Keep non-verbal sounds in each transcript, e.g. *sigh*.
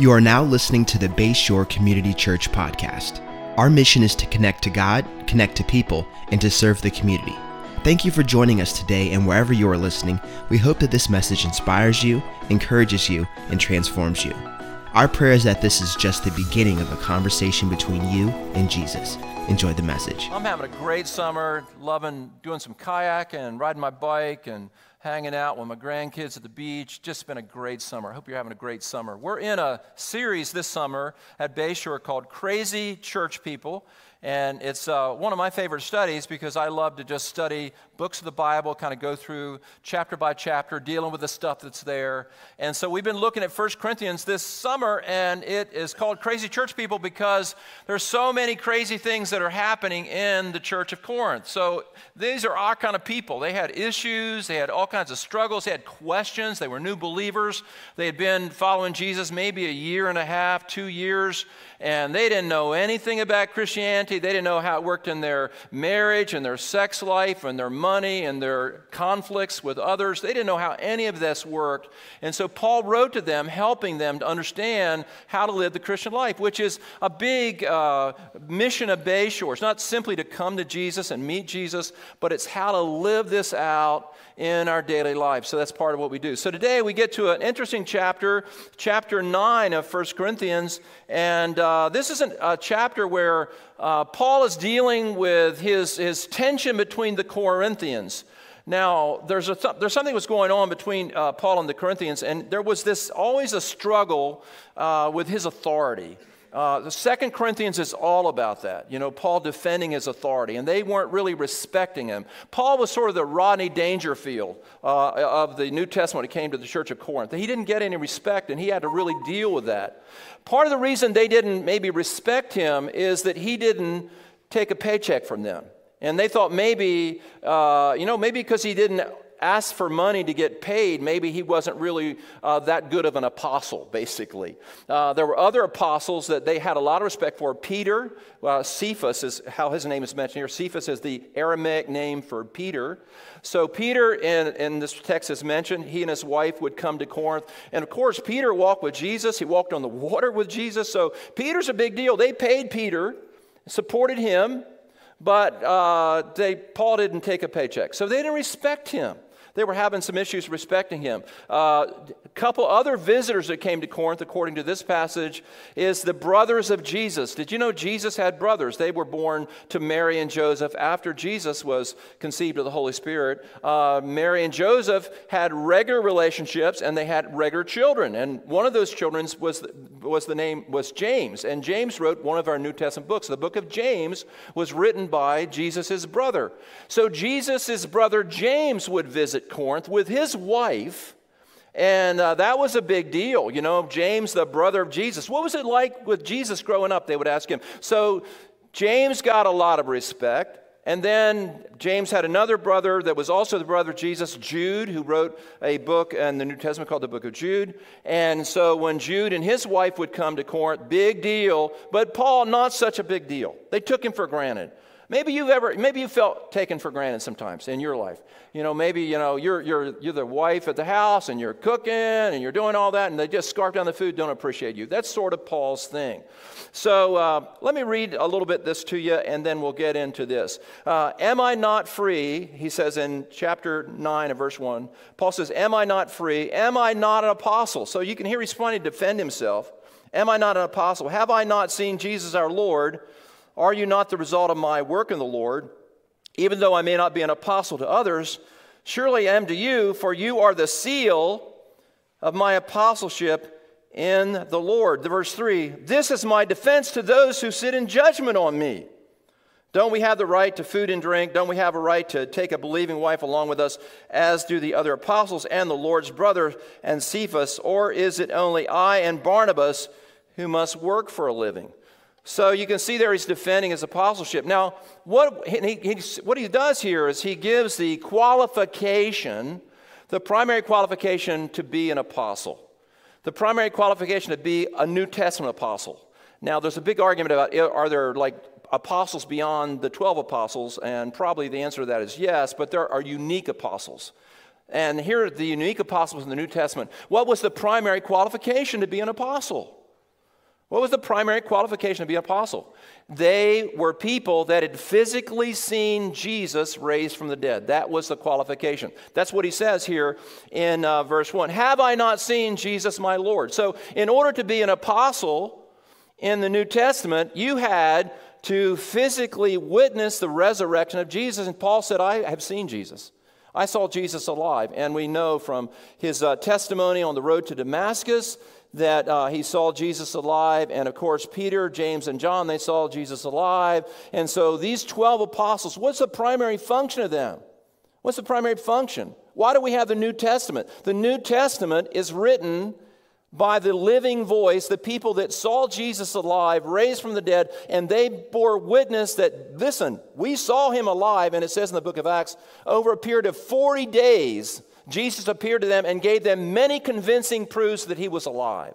You are now listening to the Bayshore Community Church podcast. Our mission is to connect to God, connect to people, and to serve the community. Thank you for joining us today, and wherever you are listening, we hope that this message inspires you, encourages you, and transforms you. Our prayer is that this is just the beginning of a conversation between you and Jesus. Enjoy the message. I'm having a great summer, loving doing some kayak and riding my bike and hanging out with my grandkids at the beach. Just been a great summer. I hope you're having a great summer. We're in a series this summer at Bayshore called Crazy Church People. And it's uh, one of my favorite studies because I love to just study books of the Bible, kind of go through chapter by chapter, dealing with the stuff that's there. And so we've been looking at 1 Corinthians this summer, and it is called Crazy Church People because there's so many crazy things that are happening in the church of Corinth. So these are our kind of people. They had issues, they had all kinds of struggles, they had questions, they were new believers. They had been following Jesus maybe a year and a half, two years, and they didn't know anything about Christianity. They didn't know how it worked in their marriage and their sex life and their money and their conflicts with others. They didn't know how any of this worked. And so Paul wrote to them, helping them to understand how to live the Christian life, which is a big uh, mission of Bayshore. It's not simply to come to Jesus and meet Jesus, but it's how to live this out in our daily life. So that's part of what we do. So today we get to an interesting chapter, chapter 9 of 1 Corinthians. And uh, this is an, a chapter where uh, Paul is dealing with his, his tension between the Corinthians. Now, there's, a th- there's something was going on between uh, Paul and the Corinthians, and there was this always a struggle uh, with his authority. Uh, the Second Corinthians is all about that. You know, Paul defending his authority, and they weren't really respecting him. Paul was sort of the Rodney Dangerfield uh, of the New Testament when it came to the church of Corinth. He didn't get any respect, and he had to really deal with that. Part of the reason they didn't maybe respect him is that he didn't take a paycheck from them. And they thought maybe, uh, you know, maybe because he didn't asked for money to get paid, maybe he wasn't really uh, that good of an apostle, basically. Uh, there were other apostles that they had a lot of respect for. Peter, uh, Cephas is how his name is mentioned here. Cephas is the Aramaic name for Peter. So, Peter, in, in this text is mentioned, he and his wife would come to Corinth. And of course, Peter walked with Jesus, he walked on the water with Jesus. So, Peter's a big deal. They paid Peter, supported him but uh, they, Paul didn't take a paycheck. So they didn't respect him. They were having some issues respecting him. Uh, a couple other visitors that came to Corinth, according to this passage, is the brothers of Jesus. Did you know Jesus had brothers? They were born to Mary and Joseph after Jesus was conceived of the Holy Spirit. Uh, Mary and Joseph had regular relationships and they had regular children. And one of those children was, was the name was James. And James wrote one of our New Testament books. The book of James was written by Jesus' brother. So Jesus' brother James would visit Corinth with his wife. And uh, that was a big deal. You know, James, the brother of Jesus. What was it like with Jesus growing up? They would ask him. So James got a lot of respect. And then James had another brother that was also the brother of Jesus, Jude, who wrote a book in the New Testament called the Book of Jude. And so when Jude and his wife would come to Corinth, big deal. But Paul, not such a big deal. They took him for granted. Maybe you've ever, maybe you felt taken for granted sometimes in your life. You know, maybe, you know, you're, you're, you're the wife at the house and you're cooking and you're doing all that and they just scarf down the food, don't appreciate you. That's sort of Paul's thing. So uh, let me read a little bit this to you and then we'll get into this. Uh, Am I not free? He says in chapter 9 of verse 1. Paul says, Am I not free? Am I not an apostle? So you can hear he's trying to defend himself. Am I not an apostle? Have I not seen Jesus our Lord? Are you not the result of my work in the Lord? Even though I may not be an apostle to others, surely I am to you, for you are the seal of my apostleship in the Lord. The verse 3 This is my defense to those who sit in judgment on me. Don't we have the right to food and drink? Don't we have a right to take a believing wife along with us, as do the other apostles and the Lord's brother and Cephas? Or is it only I and Barnabas who must work for a living? So you can see there he's defending his apostleship. Now, what he, he, what he does here is he gives the qualification, the primary qualification to be an apostle, the primary qualification to be a New Testament apostle. Now, there's a big argument about are there like apostles beyond the 12 apostles? And probably the answer to that is yes, but there are unique apostles. And here are the unique apostles in the New Testament. What was the primary qualification to be an apostle? What was the primary qualification to be an apostle? They were people that had physically seen Jesus raised from the dead. That was the qualification. That's what he says here in uh, verse 1. Have I not seen Jesus my Lord? So, in order to be an apostle in the New Testament, you had to physically witness the resurrection of Jesus. And Paul said, I have seen Jesus. I saw Jesus alive. And we know from his uh, testimony on the road to Damascus that uh, he saw Jesus alive. And of course, Peter, James, and John, they saw Jesus alive. And so these 12 apostles, what's the primary function of them? What's the primary function? Why do we have the New Testament? The New Testament is written by the living voice, the people that saw Jesus alive, raised from the dead, and they bore witness that, listen, we saw him alive, and it says in the book of Acts, over a period of 40 days, Jesus appeared to them and gave them many convincing proofs that he was alive.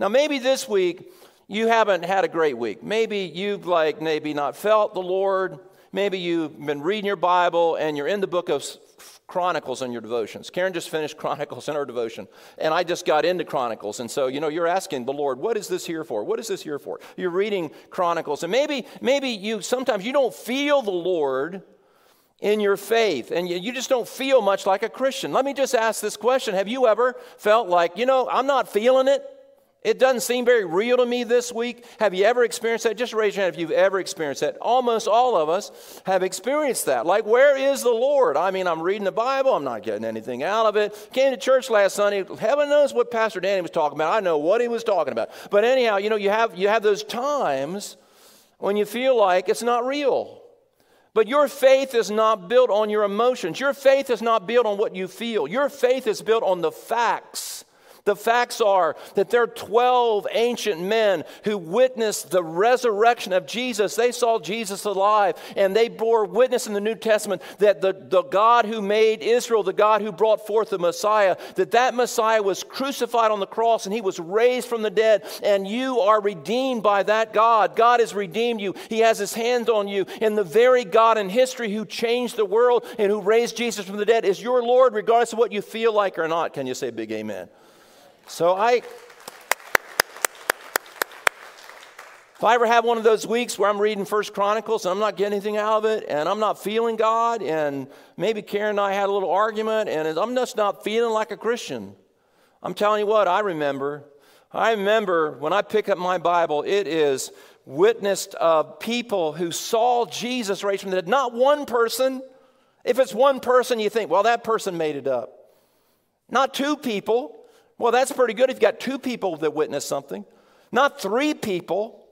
Now, maybe this week you haven't had a great week. Maybe you've like maybe not felt the Lord. Maybe you've been reading your Bible and you're in the book of Chronicles in your devotions. Karen just finished *laughs* Chronicles in her devotion, and I just got into Chronicles. And so, you know, you're asking the Lord, what is this here for? What is this here for? You're reading Chronicles, and maybe, maybe you sometimes you don't feel the Lord in your faith and you just don't feel much like a Christian. Let me just ask this question Have you ever felt like, you know, I'm not feeling it? It doesn't seem very real to me this week. Have you ever experienced that? Just raise your hand if you've ever experienced that. Almost all of us have experienced that. Like, where is the Lord? I mean, I'm reading the Bible, I'm not getting anything out of it. Came to church last Sunday. Heaven knows what Pastor Danny was talking about. I know what he was talking about. But anyhow, you know, you have, you have those times when you feel like it's not real. But your faith is not built on your emotions. Your faith is not built on what you feel. Your faith is built on the facts the facts are that there are 12 ancient men who witnessed the resurrection of Jesus. They saw Jesus alive and they bore witness in the New Testament that the, the God who made Israel, the God who brought forth the Messiah, that that Messiah was crucified on the cross and he was raised from the dead and you are redeemed by that God. God has redeemed you. He has his hand on you. And the very God in history who changed the world and who raised Jesus from the dead is your Lord regardless of what you feel like or not. Can you say big amen? So I, if I ever have one of those weeks where I'm reading First Chronicles and I'm not getting anything out of it, and I'm not feeling God, and maybe Karen and I had a little argument, and I'm just not feeling like a Christian, I'm telling you what, I remember. I remember when I pick up my Bible, it is witnessed of people who saw Jesus raised from the dead. Not one person. If it's one person, you think, well, that person made it up. Not two people. Well, that's pretty good if you've got two people that witness something. Not three people,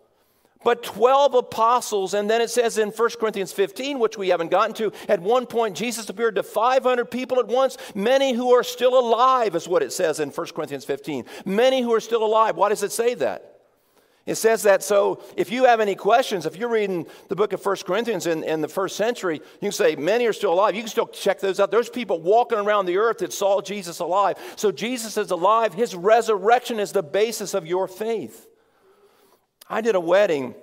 but 12 apostles. And then it says in 1 Corinthians 15, which we haven't gotten to, at one point Jesus appeared to 500 people at once, many who are still alive, is what it says in 1 Corinthians 15. Many who are still alive. Why does it say that? It says that so if you have any questions, if you're reading the book of First Corinthians in, in the first century, you can say, many are still alive. You can still check those out. There's people walking around the earth that saw Jesus alive. So Jesus is alive. His resurrection is the basis of your faith. I did a wedding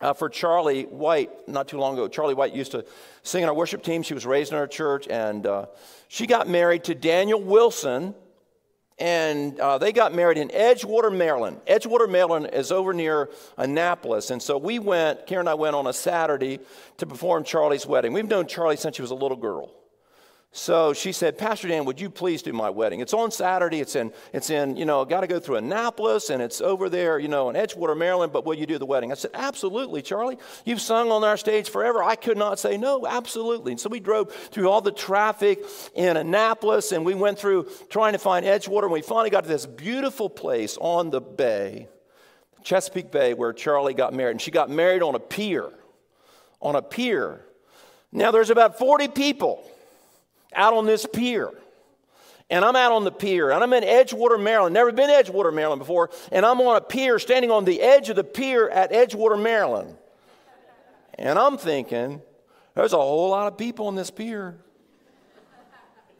uh, for Charlie White not too long ago. Charlie White used to sing in our worship team. She was raised in our church, and uh, she got married to Daniel Wilson and uh, they got married in Edgewater, Maryland. Edgewater, Maryland is over near Annapolis. And so we went, Karen and I went on a Saturday to perform Charlie's wedding. We've known Charlie since she was a little girl. So she said, Pastor Dan, would you please do my wedding? It's on Saturday. It's in, it's in, you know, got to go through Annapolis and it's over there, you know, in Edgewater, Maryland, but will you do the wedding? I said, absolutely, Charlie. You've sung on our stage forever. I could not say no, absolutely. And so we drove through all the traffic in Annapolis and we went through trying to find Edgewater and we finally got to this beautiful place on the bay, Chesapeake Bay, where Charlie got married. And she got married on a pier, on a pier. Now there's about 40 people out on this pier. And I'm out on the pier, and I'm in Edgewater, Maryland. Never been Edgewater, Maryland before. And I'm on a pier, standing on the edge of the pier at Edgewater, Maryland. And I'm thinking, there's a whole lot of people on this pier.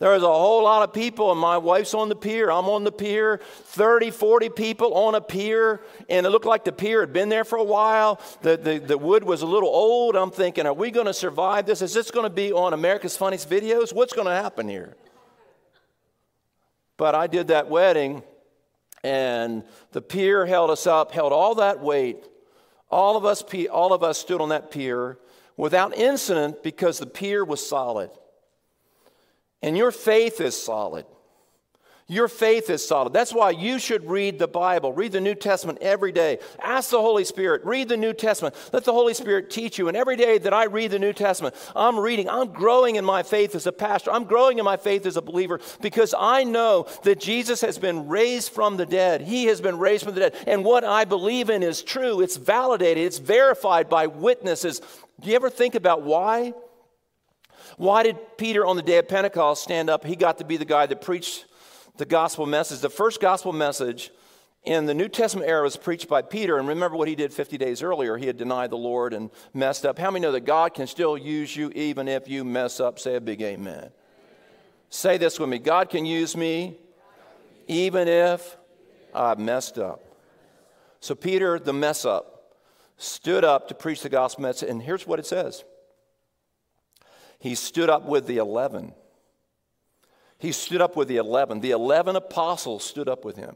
There's a whole lot of people, and my wife's on the pier. I'm on the pier. 30, 40 people on a pier, and it looked like the pier had been there for a while. The, the, the wood was a little old. I'm thinking, are we going to survive this? Is this going to be on America's Funniest Videos? What's going to happen here? But I did that wedding And the pier held us up, held all that weight. All of us, all of us stood on that pier without incident because the pier was solid. And your faith is solid. Your faith is solid. That's why you should read the Bible. Read the New Testament every day. Ask the Holy Spirit. Read the New Testament. Let the Holy Spirit teach you. And every day that I read the New Testament, I'm reading. I'm growing in my faith as a pastor. I'm growing in my faith as a believer because I know that Jesus has been raised from the dead. He has been raised from the dead. And what I believe in is true. It's validated. It's verified by witnesses. Do you ever think about why? Why did Peter on the day of Pentecost stand up? He got to be the guy that preached the gospel message. The first gospel message in the New Testament era was preached by Peter. And remember what he did 50 days earlier. He had denied the Lord and messed up. How many know that God can still use you even if you mess up? Say a big amen. amen. Say this with me God can use me even if I've messed up. So Peter, the mess up, stood up to preach the gospel message. And here's what it says He stood up with the 11 he stood up with the 11. The 11 apostles stood up with him.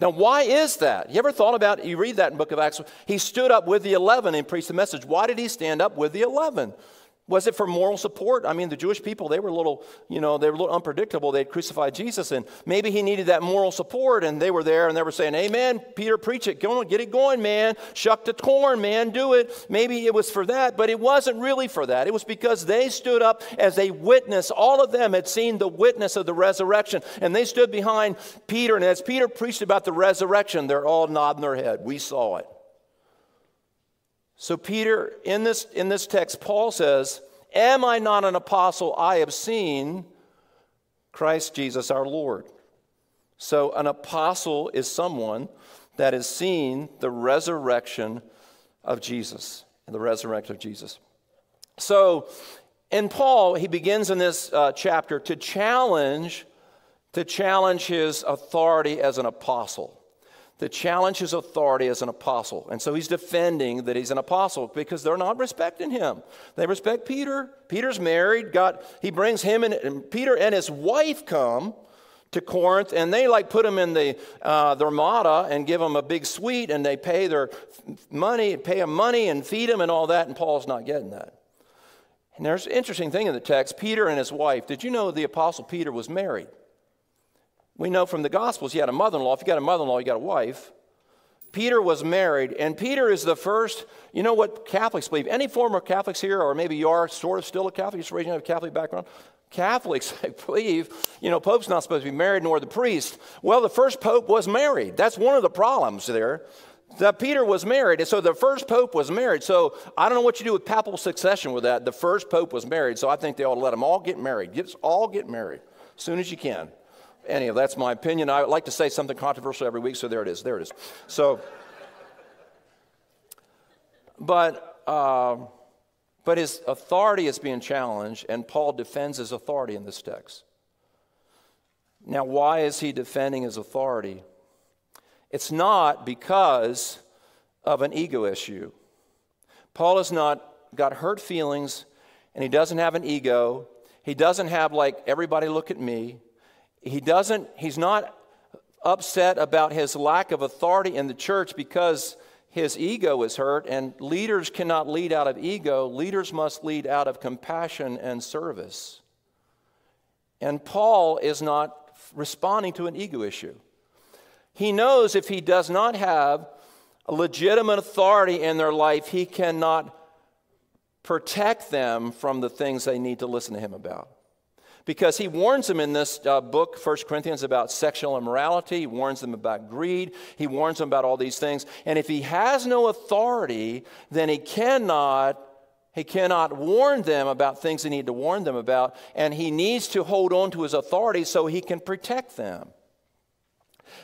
Now, why is that? You ever thought about You read that in book of Acts. He stood up with the 11 and preached the message. Why did he stand up with the 11? Was it for moral support? I mean, the Jewish people, they were a little, you know, they were a little unpredictable. They'd crucified Jesus, and maybe he needed that moral support, and they were there and they were saying, Amen, Peter, preach it. Go on, get it going, man. Shuck the corn, man, do it. Maybe it was for that, but it wasn't really for that. It was because they stood up as a witness. All of them had seen the witness of the resurrection, and they stood behind Peter, and as Peter preached about the resurrection, they're all nodding their head. We saw it. So, Peter, in this, in this text, Paul says, Am I not an apostle? I have seen Christ Jesus our Lord. So, an apostle is someone that has seen the resurrection of Jesus, the resurrection of Jesus. So, in Paul, he begins in this uh, chapter to challenge, to challenge his authority as an apostle to challenge his authority as an apostle. And so he's defending that he's an apostle because they're not respecting him. They respect Peter. Peter's married. God, he brings him and, and Peter and his wife come to Corinth, and they like put him in the uh, the Ramada and give him a big suite, and they pay their money, pay him money, and feed him and all that. And Paul's not getting that. And there's an interesting thing in the text. Peter and his wife. Did you know the apostle Peter was married? We know from the Gospels he had a mother in law. If you got a mother in law, you got a wife. Peter was married, and Peter is the first. You know what Catholics believe? Any former Catholics here, or maybe you are sort of still a Catholic, just raising a Catholic background. Catholics *laughs* I believe, you know, Pope's not supposed to be married, nor the priest. Well, the first Pope was married. That's one of the problems there. That Peter was married, and so the first Pope was married. So I don't know what you do with papal succession with that. The first Pope was married, so I think they ought to let them all get married. Get, all get married as soon as you can. Anyhow, that's my opinion. I like to say something controversial every week, so there it is. There it is. So, but, uh, but his authority is being challenged, and Paul defends his authority in this text. Now, why is he defending his authority? It's not because of an ego issue. Paul has not got hurt feelings, and he doesn't have an ego. He doesn't have, like, everybody look at me he doesn't, he's not upset about his lack of authority in the church because his ego is hurt, and leaders cannot lead out of ego. Leaders must lead out of compassion and service. And Paul is not responding to an ego issue. He knows if he does not have legitimate authority in their life, he cannot protect them from the things they need to listen to him about because he warns them in this uh, book, 1 Corinthians, about sexual immorality. He warns them about greed. He warns them about all these things. And if he has no authority, then he cannot. He cannot warn them about things he need to warn them about, and he needs to hold on to his authority so he can protect them.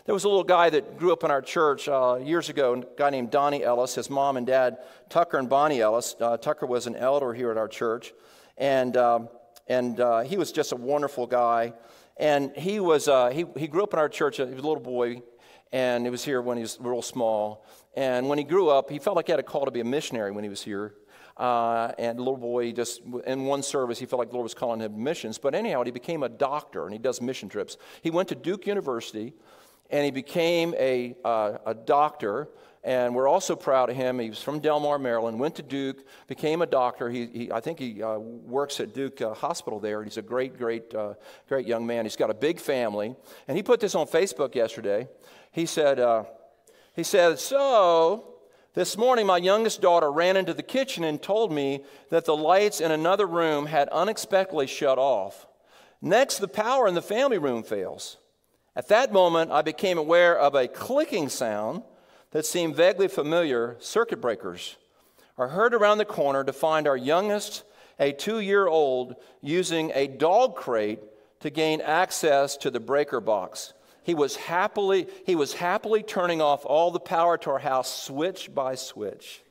There was a little guy that grew up in our church uh, years ago, a guy named Donnie Ellis. His mom and dad, Tucker and Bonnie Ellis. Uh, Tucker was an elder here at our church, and um, and uh, he was just a wonderful guy. And he was uh, he, he grew up in our church. He was a little boy, and he was here when he was real small. And when he grew up, he felt like he had a call to be a missionary when he was here. Uh, and little boy just in one service he felt like the lord was calling him missions but anyhow he became a doctor and he does mission trips he went to duke university and he became a, uh, a doctor. And we're also proud of him. He was from Delmar, Maryland, went to Duke, became a doctor. He, he I think he uh, works at Duke uh, Hospital there. He's a great, great, uh, great young man. He's got a big family. And he put this on Facebook yesterday. He said, uh, he said, so this morning, my youngest daughter ran into the kitchen and told me that the lights in another room had unexpectedly shut off. Next, the power in the family room fails. At that moment, I became aware of a clicking sound that seem vaguely familiar circuit breakers are heard around the corner to find our youngest, a two year old, using a dog crate to gain access to the breaker box. He was happily, he was happily turning off all the power to our house switch by switch.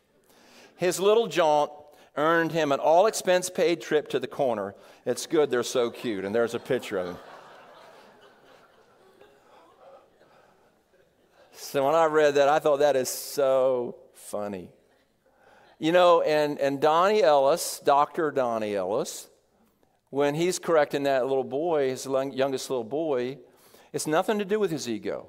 His little jaunt earned him an all expense paid trip to the corner. It's good they're so cute, and there's a picture of him. So when I read that, I thought that is so funny. You know, and, and Donnie Ellis, Dr. Donnie Ellis, when he's correcting that little boy, his youngest little boy, it's nothing to do with his ego.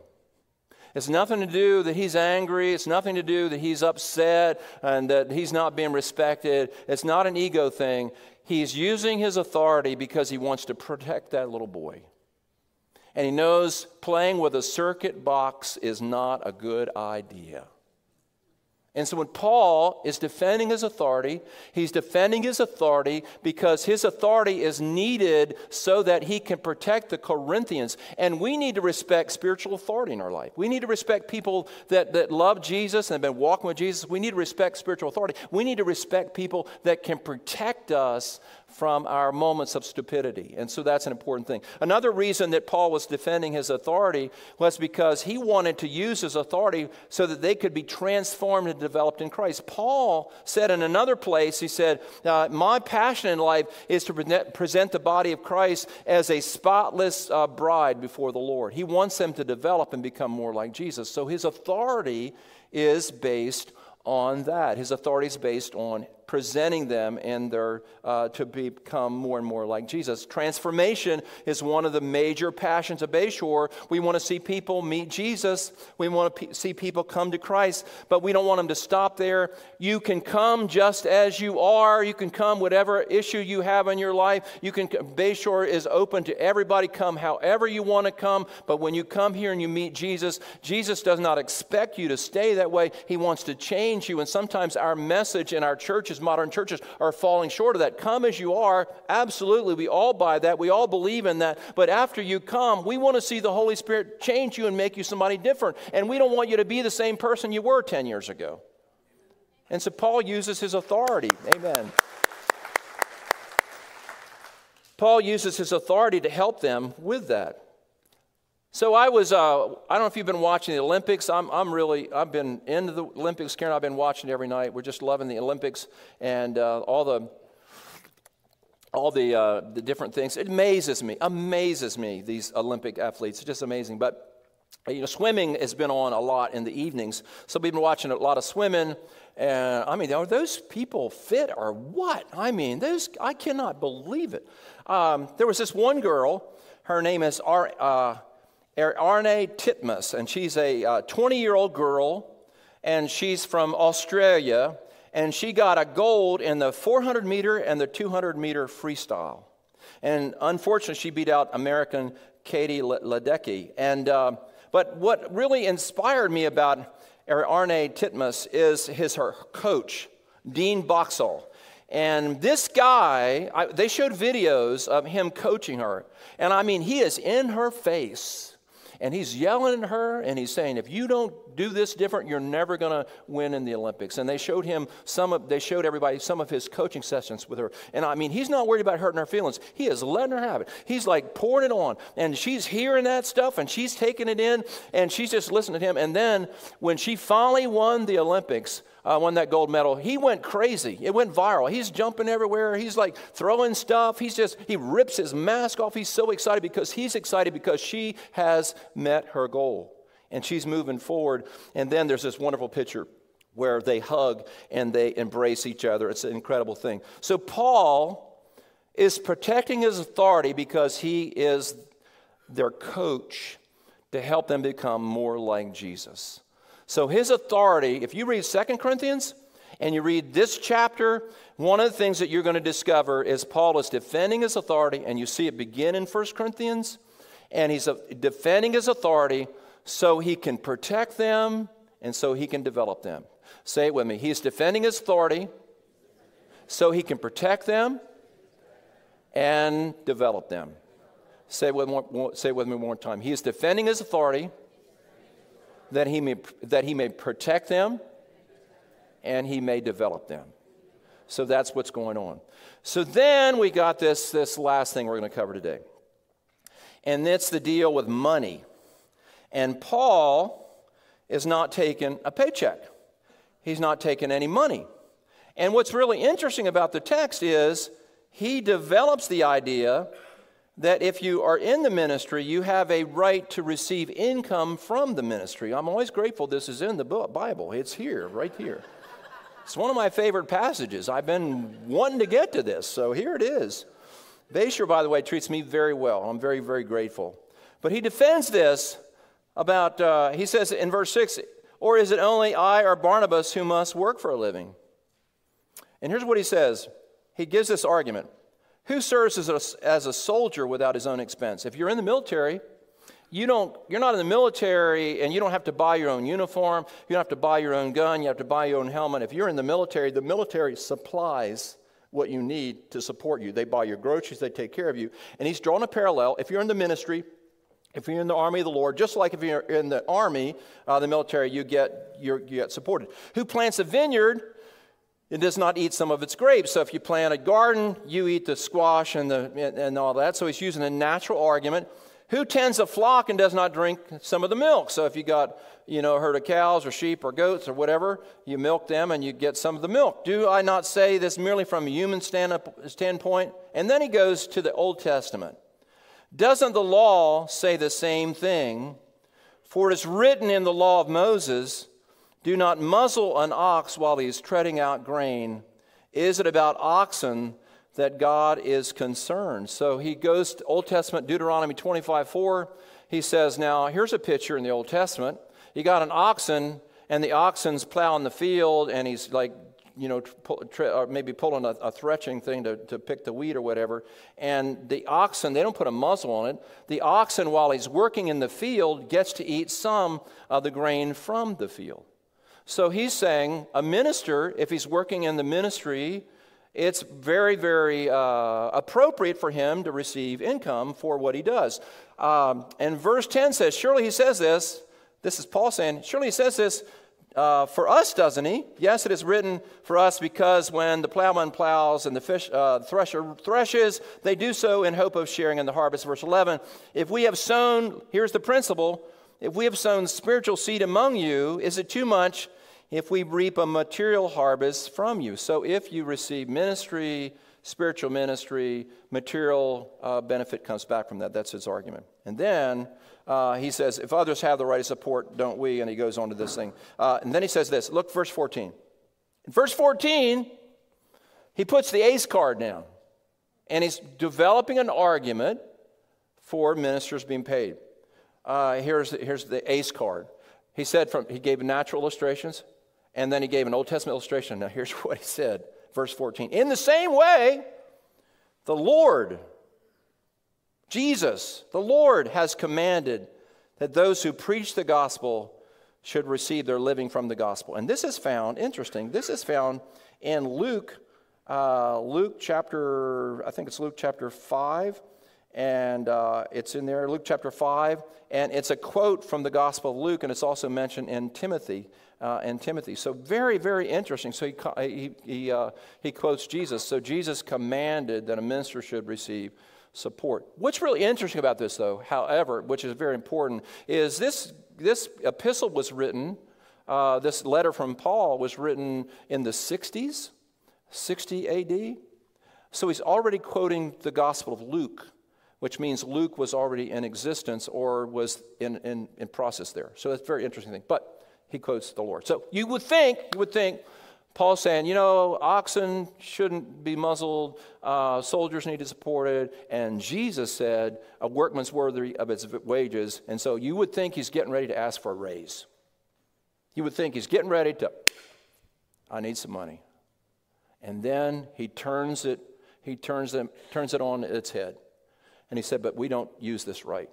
It's nothing to do that he's angry. It's nothing to do that he's upset and that he's not being respected. It's not an ego thing. He's using his authority because he wants to protect that little boy. And he knows playing with a circuit box is not a good idea. And so when Paul is defending his authority, he's defending his authority because his authority is needed so that he can protect the Corinthians. And we need to respect spiritual authority in our life. We need to respect people that, that love Jesus and have been walking with Jesus. We need to respect spiritual authority. We need to respect people that can protect us from our moments of stupidity. And so that's an important thing. Another reason that Paul was defending his authority was because he wanted to use his authority so that they could be transformed and developed in Christ. Paul said in another place, he said, uh, My passion in life is to present the body of Christ as a spotless uh, bride before the Lord. He wants them to develop and become more like Jesus. So his authority is based on that. His authority is based on presenting them and their, uh, to become more and more like Jesus. Transformation is one of the major passions of Bayshore. We want to see people meet Jesus. We want to see people come to Christ, but we don't want them to stop there. You can come just as you are. You can come whatever issue you have in your life. You can Bayshore is open to everybody. Come however you want to come. But when you come here and you meet Jesus, Jesus does not expect you to stay that way. He wants to change you. And sometimes our message in our churches churches, modern churches, are falling short of that. Come as you are, absolutely. We all buy that. We all believe in that. But after you come, we want to see the Holy Spirit change you and make you somebody different. And we don't want you to be the same person you were 10 years ago. And so Paul uses his authority. Amen. Paul uses his authority to help them with that. So I was, uh, I don't know if you've been watching the Olympics. I'm, I'm really, I've been into the Olympics, Karen. I've been watching every night. We're just loving the Olympics and uh, all the, all the, uh, the different things. It amazes me, amazes me, these Olympic athletes. It's just amazing. But, you know, swimming has been on a lot in the evenings. So we've been watching a lot of swimming. And I mean, are those people fit or what? I mean, those, I cannot believe it. Um, there was this one girl, her name is R. Arne Titmus, and she's a 20 uh, year old girl, and she's from Australia, and she got a gold in the 400 meter and the 200 meter freestyle. And unfortunately, she beat out American Katie Ledecky. And, uh, but what really inspired me about Arne Titmus is his her coach, Dean Boxall. And this guy, I, they showed videos of him coaching her. And I mean, he is in her face and he's yelling at her and he's saying, if you don't do this different, you're never going to win in the Olympics. And they showed him some of, they showed everybody some of his coaching sessions with her. And I mean, he's not worried about hurting her feelings. He is letting her have it. He's like pouring it on. And she's hearing that stuff and she's taking it in and she's just listening to him. And then when she finally won the Olympics, uh, won that gold medal, he went crazy. It went viral. He's jumping everywhere. He's like throwing stuff. He's just, he rips his mask off. He's so excited because he's excited because she has met her goal and she's moving forward. And then there's this wonderful picture where they hug and they embrace each other. It's an incredible thing. So Paul is protecting his authority because he is their coach to help them become more like Jesus. So his authority, if you read Second Corinthians and you read this chapter, one of the things that you're going to discover is Paul is defending his authority, and you see it begin in First Corinthians, and he's uh, defending his authority so he can protect them and so he can develop them. Say it with me. He's defending his authority so he can protect them and develop them. Say it with, more, say it with me one more time. He is defending his authority that he, may, that he may protect them and he may develop them. So that's what's going on. So then we got this, this last thing we're going to cover today. And it's the deal with money. And Paul is not taking a paycheck, he's not taking any money. And what's really interesting about the text is he develops the idea that if you are in the ministry, you have a right to receive income from the ministry. I'm always grateful this is in the Bible. It's here, right here. It's one of my favorite passages. I've been wanting to get to this, so here it is. Bayshore, by the way, treats me very well. I'm very, very grateful. But he defends this about, uh, he says in verse 6, or is it only I or Barnabas who must work for a living? And here's what he says he gives this argument Who serves as a, as a soldier without his own expense? If you're in the military, you don't, you're not in the military and you don't have to buy your own uniform. You don't have to buy your own gun. You have to buy your own helmet. If you're in the military, the military supplies what you need to support you. They buy your groceries, they take care of you. And he's drawn a parallel. If you're in the ministry, if you're in the army of the Lord, just like if you're in the army, uh, the military, you get, you get supported. Who plants a vineyard? It does not eat some of its grapes. So if you plant a garden, you eat the squash and, the, and all that. So he's using a natural argument. Who tends a flock and does not drink some of the milk? So if you got, you know, a herd of cows or sheep or goats or whatever, you milk them and you get some of the milk. Do I not say this merely from a human stand standpoint? And then he goes to the Old Testament. Doesn't the law say the same thing? For it is written in the law of Moses, do not muzzle an ox while he is treading out grain. Is it about oxen that God is concerned? So he goes to Old Testament, Deuteronomy 25 4. He says, Now, here's a picture in the Old Testament. You got an oxen, and the oxen's plowing the field, and he's like you know, maybe pulling a, a threshing thing to, to pick the wheat or whatever. And the oxen, they don't put a muzzle on it. The oxen, while he's working in the field, gets to eat some of the grain from the field. So he's saying a minister, if he's working in the ministry, it's very, very uh, appropriate for him to receive income for what he does. Um, and verse 10 says, Surely he says this, this is Paul saying, Surely he says this uh, for us, doesn't he? Yes, it is written for us because when the plowman plows and the fish, uh, thresher threshes, they do so in hope of sharing in the harvest. Verse 11 If we have sown, here's the principle if we have sown spiritual seed among you, is it too much if we reap a material harvest from you? So if you receive ministry, spiritual ministry, material uh, benefit comes back from that. That's his argument. And then uh, he says, if others have the right to support, don't we? And he goes on to this thing. Uh, and then he says this look, verse 14. In verse 14, he puts the ace card down. And he's developing an argument for ministers being paid. Uh, here's, here's the ace card. He said from he gave natural illustrations, and then he gave an Old Testament illustration. Now here's *laughs* what he said, verse 14. In the same way, the Lord Jesus, the Lord, has commanded that those who preach the gospel should receive their living from the gospel. And this is found, interesting, this is found in Luke, uh, Luke chapter, I think it's Luke chapter 5, and uh, it's in there, Luke chapter 5, and it's a quote from the Gospel of Luke, and it's also mentioned in Timothy. Uh, and Timothy. So, very, very interesting. So, he, he, he, uh, he quotes Jesus. So, Jesus commanded that a minister should receive support. What's really interesting about this, though, however, which is very important, is this, this epistle was written, uh, this letter from Paul was written in the 60s, 60 AD. So he's already quoting the Gospel of Luke, which means Luke was already in existence or was in, in, in process there. So that's a very interesting thing. But he quotes the Lord. So you would think, you would think, Paul's saying, you know, oxen shouldn't be muzzled, uh, soldiers need to be supported, and Jesus said, a workman's worthy of its wages. And so you would think he's getting ready to ask for a raise. You would think he's getting ready to, I need some money. And then he turns it, he turns, them, turns it on its head. And he said, but we don't use this right.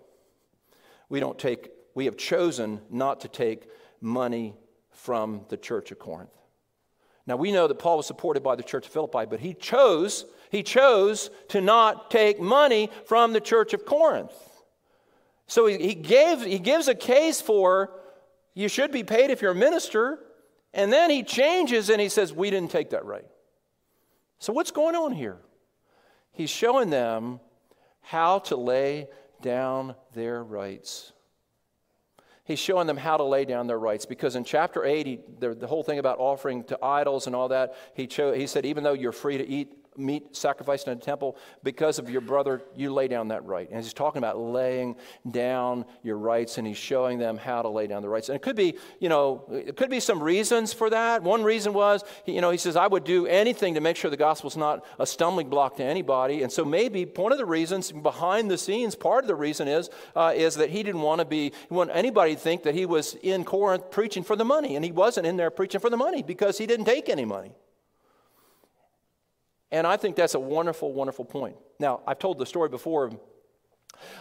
We don't take, we have chosen not to take money from the church of Corinth. Now we know that Paul was supported by the church of Philippi, but he chose, he chose to not take money from the church of Corinth. So he, he, gave, he gives a case for you should be paid if you're a minister, and then he changes and he says, We didn't take that right. So what's going on here? He's showing them how to lay down their rights he's showing them how to lay down their rights. Because in chapter 8, he, the, the, whole thing about offering to idols and all that, he, cho- he said, even though you're free to eat meat sacrificed in a temple because of your brother, you lay down that right. And he's talking about laying down your rights, and he's showing them how to lay down the rights. And it could be, you know, it could be some reasons for that. One reason was, you know, he says, I would do anything to make sure the gospel's not a stumbling block to anybody. And so maybe one of the reasons behind the scenes, part of the reason is, uh, is that he didn't want to be, he want anybody to think that he was in Corinth preaching for the money. And he wasn't in there preaching for the money because he didn't take any money. And I think that's a wonderful, wonderful point. Now, I've told the story before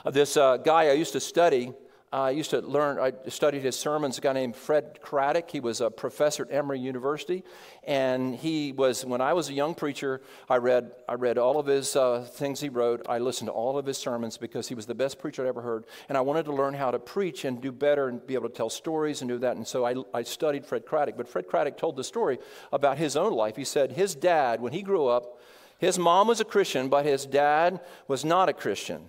of this uh, guy I used to study. I used to learn, I studied his sermons, a guy named Fred Craddock. He was a professor at Emory University. And he was, when I was a young preacher, I read, I read all of his uh, things he wrote. I listened to all of his sermons because he was the best preacher I'd ever heard. And I wanted to learn how to preach and do better and be able to tell stories and do that. And so I, I studied Fred Craddock. But Fred Craddock told the story about his own life. He said his dad, when he grew up, his mom was a Christian, but his dad was not a Christian.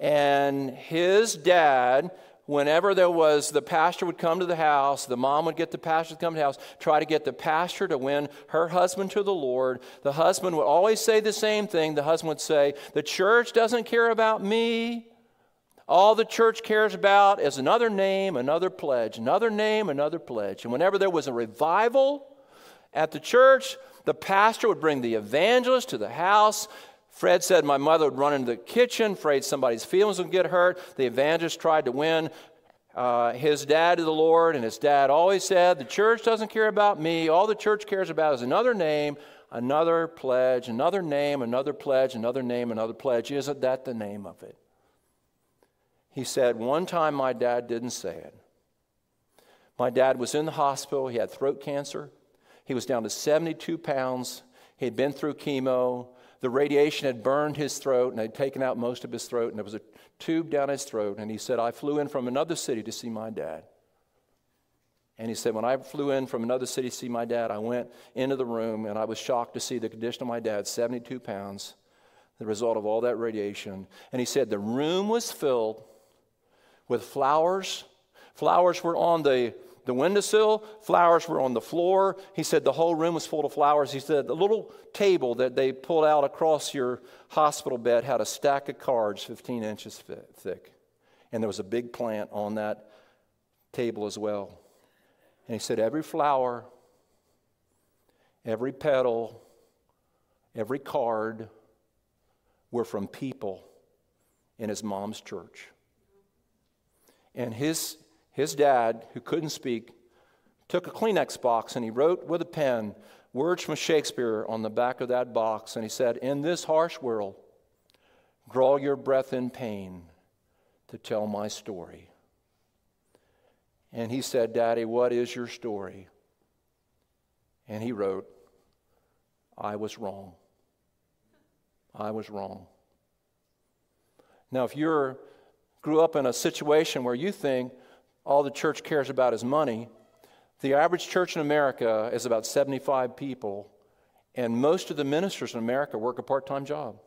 And his dad, whenever there was, the pastor would come to the house, the mom would get the pastor to come to the house, try to get the pastor to win her husband to the Lord. The husband would always say the same thing. The husband would say, The church doesn't care about me. All the church cares about is another name, another pledge, another name, another pledge. And whenever there was a revival at the church, the pastor would bring the evangelist to the house. Fred said my mother would run into the kitchen, afraid somebody's feelings would get hurt. The evangelist tried to win uh, his dad to the Lord, and his dad always said, The church doesn't care about me. All the church cares about is another name, another pledge, another name, another pledge, another name, another pledge. Isn't that the name of it? He said, One time my dad didn't say it. My dad was in the hospital, he had throat cancer. He was down to 72 pounds. He had been through chemo. The radiation had burned his throat and had taken out most of his throat, and there was a tube down his throat. And he said, I flew in from another city to see my dad. And he said, When I flew in from another city to see my dad, I went into the room and I was shocked to see the condition of my dad, 72 pounds, the result of all that radiation. And he said, The room was filled with flowers. Flowers were on the the windowsill, flowers were on the floor. He said the whole room was full of flowers. He said the little table that they pulled out across your hospital bed had a stack of cards 15 inches thick. And there was a big plant on that table as well. And he said every flower, every petal, every card were from people in his mom's church. And his his dad, who couldn't speak, took a Kleenex box and he wrote with a pen words from Shakespeare on the back of that box. And he said, In this harsh world, draw your breath in pain to tell my story. And he said, Daddy, what is your story? And he wrote, I was wrong. I was wrong. Now, if you're grew up in a situation where you think all the church cares about is money. The average church in America is about 75 people, and most of the ministers in America work a part time job.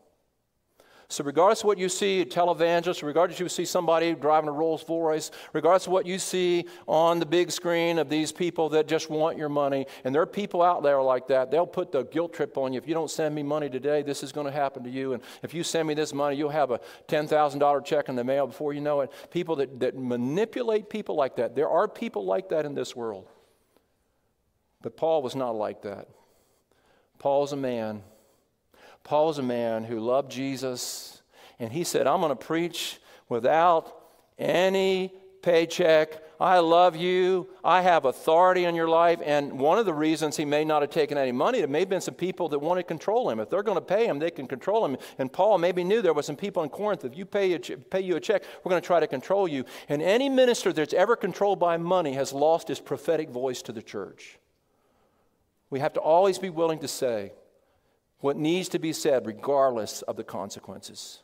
So, regardless of what you see, a televangelist, regardless you see somebody driving a Rolls Royce, regardless of what you see on the big screen of these people that just want your money, and there are people out there like that, they'll put the guilt trip on you. If you don't send me money today, this is going to happen to you. And if you send me this money, you'll have a $10,000 check in the mail before you know it. People that, that manipulate people like that. There are people like that in this world. But Paul was not like that. Paul's a man. Paul's a man who loved Jesus, and he said, I'm going to preach without any paycheck. I love you. I have authority in your life. And one of the reasons he may not have taken any money, there may have been some people that want to control him. If they're going to pay him, they can control him. And Paul maybe knew there was some people in Corinth, if you pay, a, pay you a check, we're going to try to control you. And any minister that's ever controlled by money has lost his prophetic voice to the church. We have to always be willing to say what needs to be said, regardless of the consequences.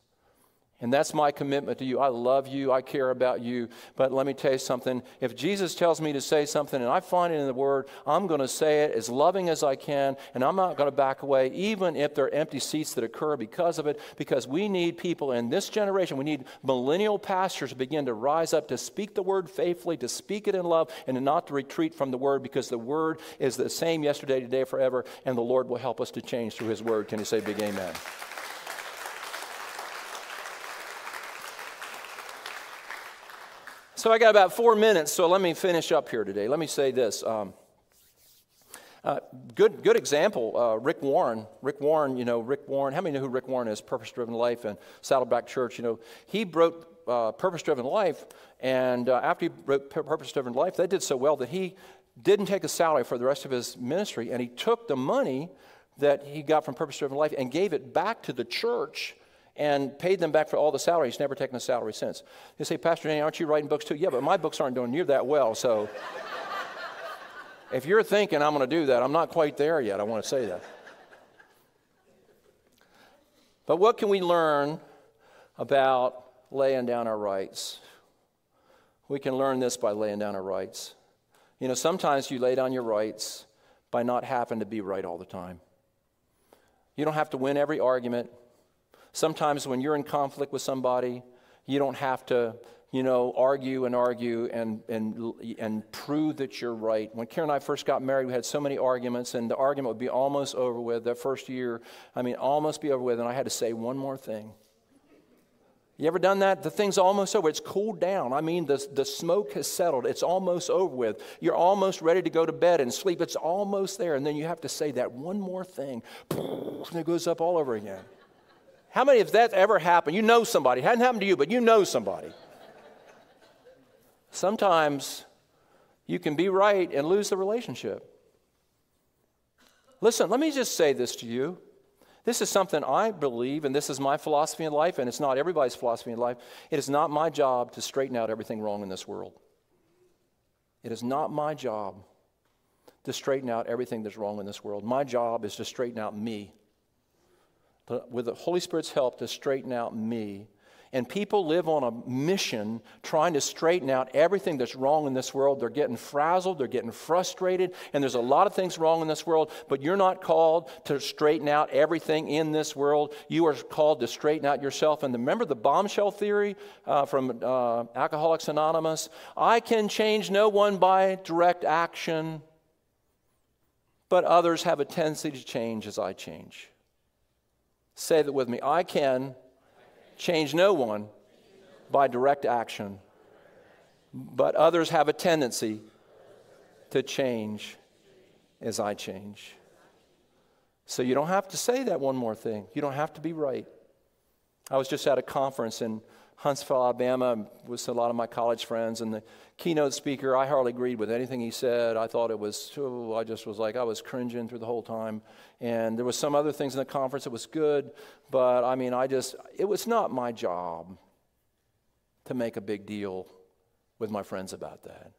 And that's my commitment to you. I love you. I care about you. But let me tell you something. If Jesus tells me to say something and I find it in the Word, I'm going to say it as loving as I can, and I'm not going to back away, even if there are empty seats that occur because of it, because we need people in this generation, we need millennial pastors to begin to rise up to speak the Word faithfully, to speak it in love, and not to retreat from the Word, because the Word is the same yesterday, today, forever, and the Lord will help us to change through His Word. Can you say big amen? So I got about four minutes, so let me finish up here today. Let me say this. Um, uh, good, good example, uh, Rick Warren. Rick Warren, you know, Rick Warren, how many know who Rick Warren is? Purpose Driven Life and Saddleback Church. You know, he wrote uh, Purpose Driven Life, and uh, after he wrote Purpose Driven Life, they did so well that he didn't take a salary for the rest of his ministry, and he took the money that he got from Purpose Driven Life and gave it back to the church and paid them back for all the salary. He's never taken a salary since. You say, Pastor Danny, aren't you writing books too? Yeah, but my books aren't doing near that well. So if you're thinking I'm going to do that, I'm not quite there yet. I want to say that. But what can we learn about laying down our rights? We can learn this by laying down our rights. You know, sometimes you lay down your rights by not having to be right all the time. You don't have to win every argument. Sometimes when you're in conflict with somebody, you don't have to, you know, argue and argue and, and, and prove that you're right. When Karen and I first got married, we had so many arguments, and the argument would be almost over with. That first year, I mean, almost be over with, and I had to say one more thing. You ever done that? The thing's almost over. It's cooled down. I mean, the, the smoke has settled. It's almost over with. You're almost ready to go to bed and sleep. It's almost there. And then you have to say that one more thing. *laughs* And it goes up all over again. How many of that ever happened? You know somebody. It hadn't happened to you, but you know somebody. Sometimes you can be right and lose the relationship. Listen, let me just say this to you. This is something I believe, and this is my philosophy in life, and it's not everybody's philosophy in life. It is not my job to straighten out everything wrong in this world. It is not my job to straighten out everything that's wrong in this world. My job is to straighten out me with the Holy Spirit's help, to straighten out me. And people live on a mission trying to straighten out everything that's wrong in this world. They're getting frazzled, they're getting frustrated, and there's a lot of things wrong in this world, but you're not called to straighten out everything in this world. You are called to straighten out yourself. And remember the bombshell theory uh, from uh, Alcoholics Anonymous? I can change no one by direct action, but others have a tendency to change as I change. Say that with me. I can change no one by direct action, but others have a tendency to change as I change. So you don't have to say that one more thing. You don't have to be right. I was just at a conference in Huntsville, Alabama, with a lot of my college friends, and the keynote speaker, I hardly agreed with anything he said. I thought it was, oh, I just was like, I was cringing through the whole time. And there was some other things in the conference that was good, but I mean, I just, it was not my job to make a big deal with my friends about that.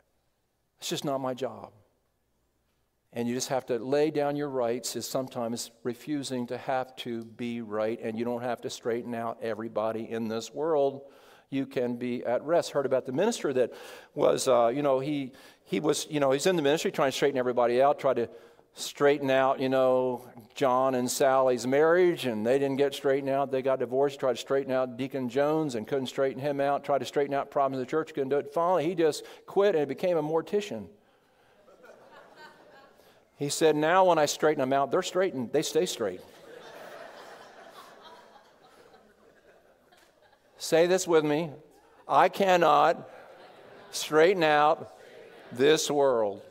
It's just not my job. And you just have to lay down your rights is sometimes refusing to have to be right, and you don't have to straighten out everybody in this world. You can be at rest. Heard about the minister that was, uh, you know, he he was, you know, he's in the ministry trying to straighten everybody out, try to straighten out, you know, John and Sally's marriage, and they didn't get straightened out. They got divorced. Tried to straighten out Deacon Jones and couldn't straighten him out. Tried to straighten out problems in the church, couldn't do it. Finally, he just quit and became a mortician. He said, Now when I straighten them out, they're straightened, they stay straight. Say this with me I cannot straighten out this world.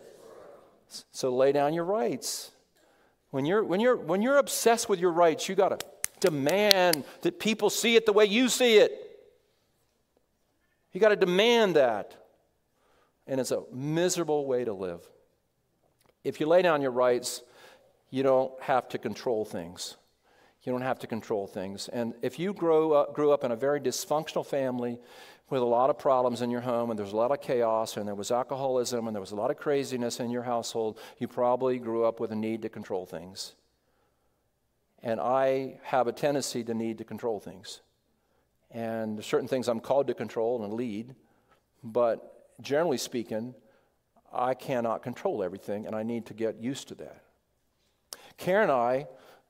So lay down your rights. When you're, when you're, when you're obsessed with your rights, you got to demand that people see it the way you see it. You got to demand that. And it's a miserable way to live. If you lay down your rights, you don't have to control things. You don't have to control things. And if you grow up, grew up in a very dysfunctional family with a lot of problems in your home and there's a lot of chaos and there was alcoholism and there was a lot of craziness in your household, you probably grew up with a need to control things. And I have a tendency to need to control things. And certain things I'm called to control and lead, but generally speaking, I cannot control everything and I need to get used to that. Karen and I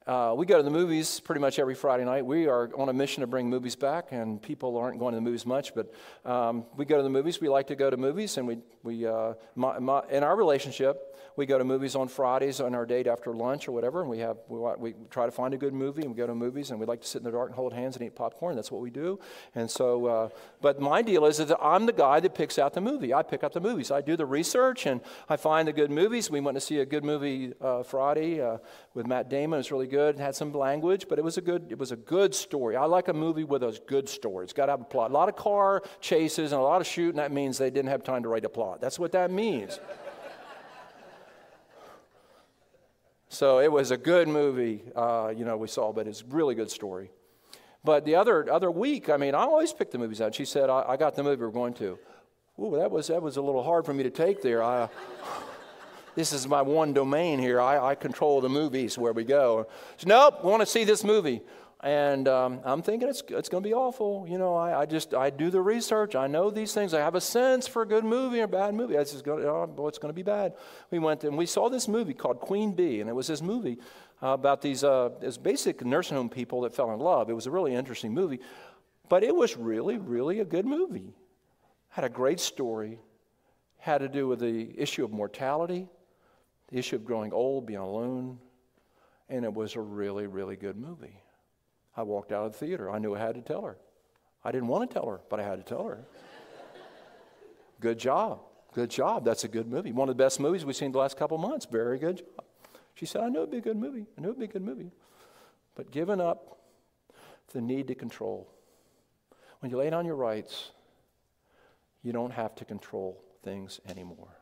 uh, we go to the movies pretty much every Friday night. We are on a mission to bring movies back, and people aren't going to the movies much, but um, we go to the movies. We like to go to movies, and we, we uh, my, my, in our relationship, we go to movies on Fridays on our date after lunch or whatever, and we have we, we try to find a good movie, and we go to movies, and we like to sit in the dark and hold hands and eat popcorn. That's what we do. And so, uh, but my deal is that I'm the guy that picks out the movie. I pick out the movies. I do the research, and I find the good movies. We went to see a good movie uh, Friday uh, with Matt Damon. It was really good. It had some language, but it was a good. It was a good story. I like a movie with a good story. It's got to have a plot. A lot of car chases and a lot of shooting. That means they didn't have time to write a plot. That's what that means. So it was a good movie, uh, you know, we saw, but it's a really good story. But the other, other week, I mean, I always pick the movies out. She said, I, I got the movie we're going to. Ooh, that was, that was a little hard for me to take there. I, this is my one domain here. I, I control the movies where we go. She, nope, want to see this movie. And um, I'm thinking it's, it's going to be awful. You know, I, I, just, I do the research. I know these things. I have a sense for a good movie or a bad movie. I just go, oh, boy, it's going to be bad. We went and we saw this movie called Queen Bee. And it was this movie uh, about these, uh, this basic nursing home people that fell in love. It was a really interesting movie. But it was really, really a good movie. Had a great story. Had to do with the issue of mortality, the issue of growing old, being alone. And it was a really, really good movie. I walked out of the theater. I knew I had to tell her. I didn't want to tell her, but I had to tell her. *laughs* good job. Good job. That's a good movie. One of the best movies we've seen the last couple months. Very good job. She said, I knew it'd be a good movie. I knew it'd be a good movie. But giving up the need to control. When you lay down your rights, you don't have to control things anymore.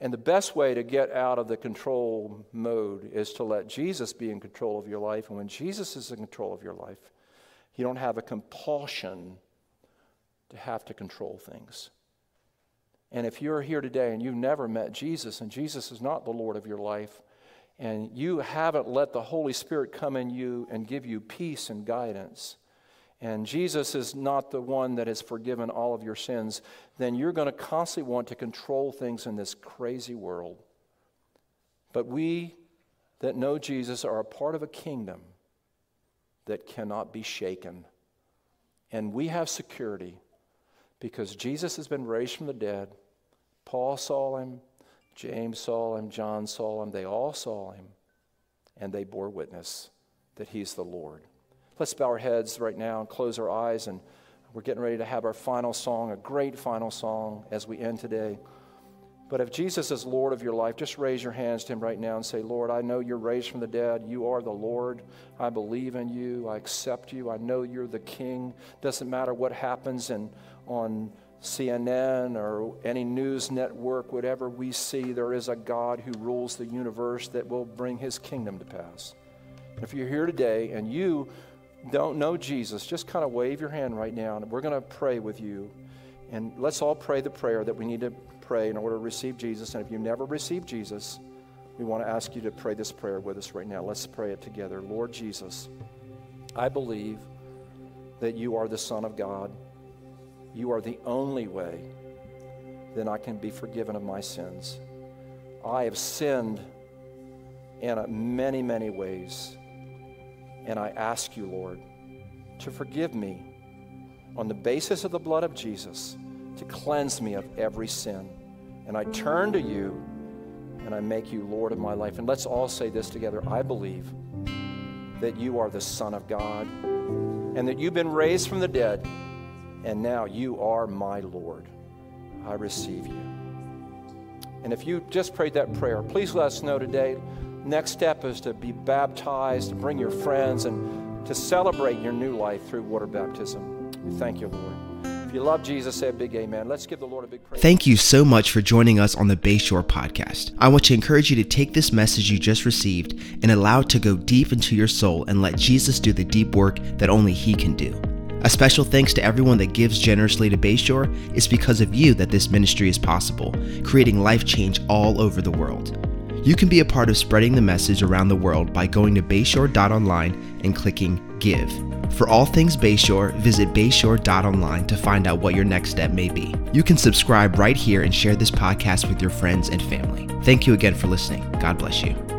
And the best way to get out of the control mode is to let Jesus be in control of your life. And when Jesus is in control of your life, you don't have a compulsion to have to control things. And if you're here today and you've never met Jesus, and Jesus is not the Lord of your life, and you haven't let the Holy Spirit come in you and give you peace and guidance, and Jesus is not the one that has forgiven all of your sins, then you're going to constantly want to control things in this crazy world. But we that know Jesus are a part of a kingdom that cannot be shaken. And we have security because Jesus has been raised from the dead. Paul saw him, James saw him, John saw him, they all saw him, and they bore witness that he's the Lord. Let's bow our heads right now and close our eyes. And we're getting ready to have our final song, a great final song as we end today. But if Jesus is Lord of your life, just raise your hands to Him right now and say, Lord, I know you're raised from the dead. You are the Lord. I believe in you. I accept you. I know you're the King. Doesn't matter what happens in, on CNN or any news network, whatever we see, there is a God who rules the universe that will bring His kingdom to pass. And if you're here today and you don't know Jesus, just kind of wave your hand right now, and we're going to pray with you. And let's all pray the prayer that we need to pray in order to receive Jesus. And if you never received Jesus, we want to ask you to pray this prayer with us right now. Let's pray it together. Lord Jesus, I believe that you are the Son of God. You are the only way that I can be forgiven of my sins. I have sinned in many, many ways. And I ask you, Lord, to forgive me on the basis of the blood of Jesus, to cleanse me of every sin. And I turn to you and I make you Lord of my life. And let's all say this together I believe that you are the Son of God and that you've been raised from the dead, and now you are my Lord. I receive you. And if you just prayed that prayer, please let us know today. Next step is to be baptized, to bring your friends, and to celebrate your new life through water baptism. We thank you, Lord. If you love Jesus, say a big amen. Let's give the Lord a big praise. Thank you so much for joining us on the Bayshore podcast. I want to encourage you to take this message you just received and allow it to go deep into your soul and let Jesus do the deep work that only He can do. A special thanks to everyone that gives generously to Bayshore. It's because of you that this ministry is possible, creating life change all over the world. You can be a part of spreading the message around the world by going to bayshore.online and clicking Give. For all things Bayshore, visit bayshore.online to find out what your next step may be. You can subscribe right here and share this podcast with your friends and family. Thank you again for listening. God bless you.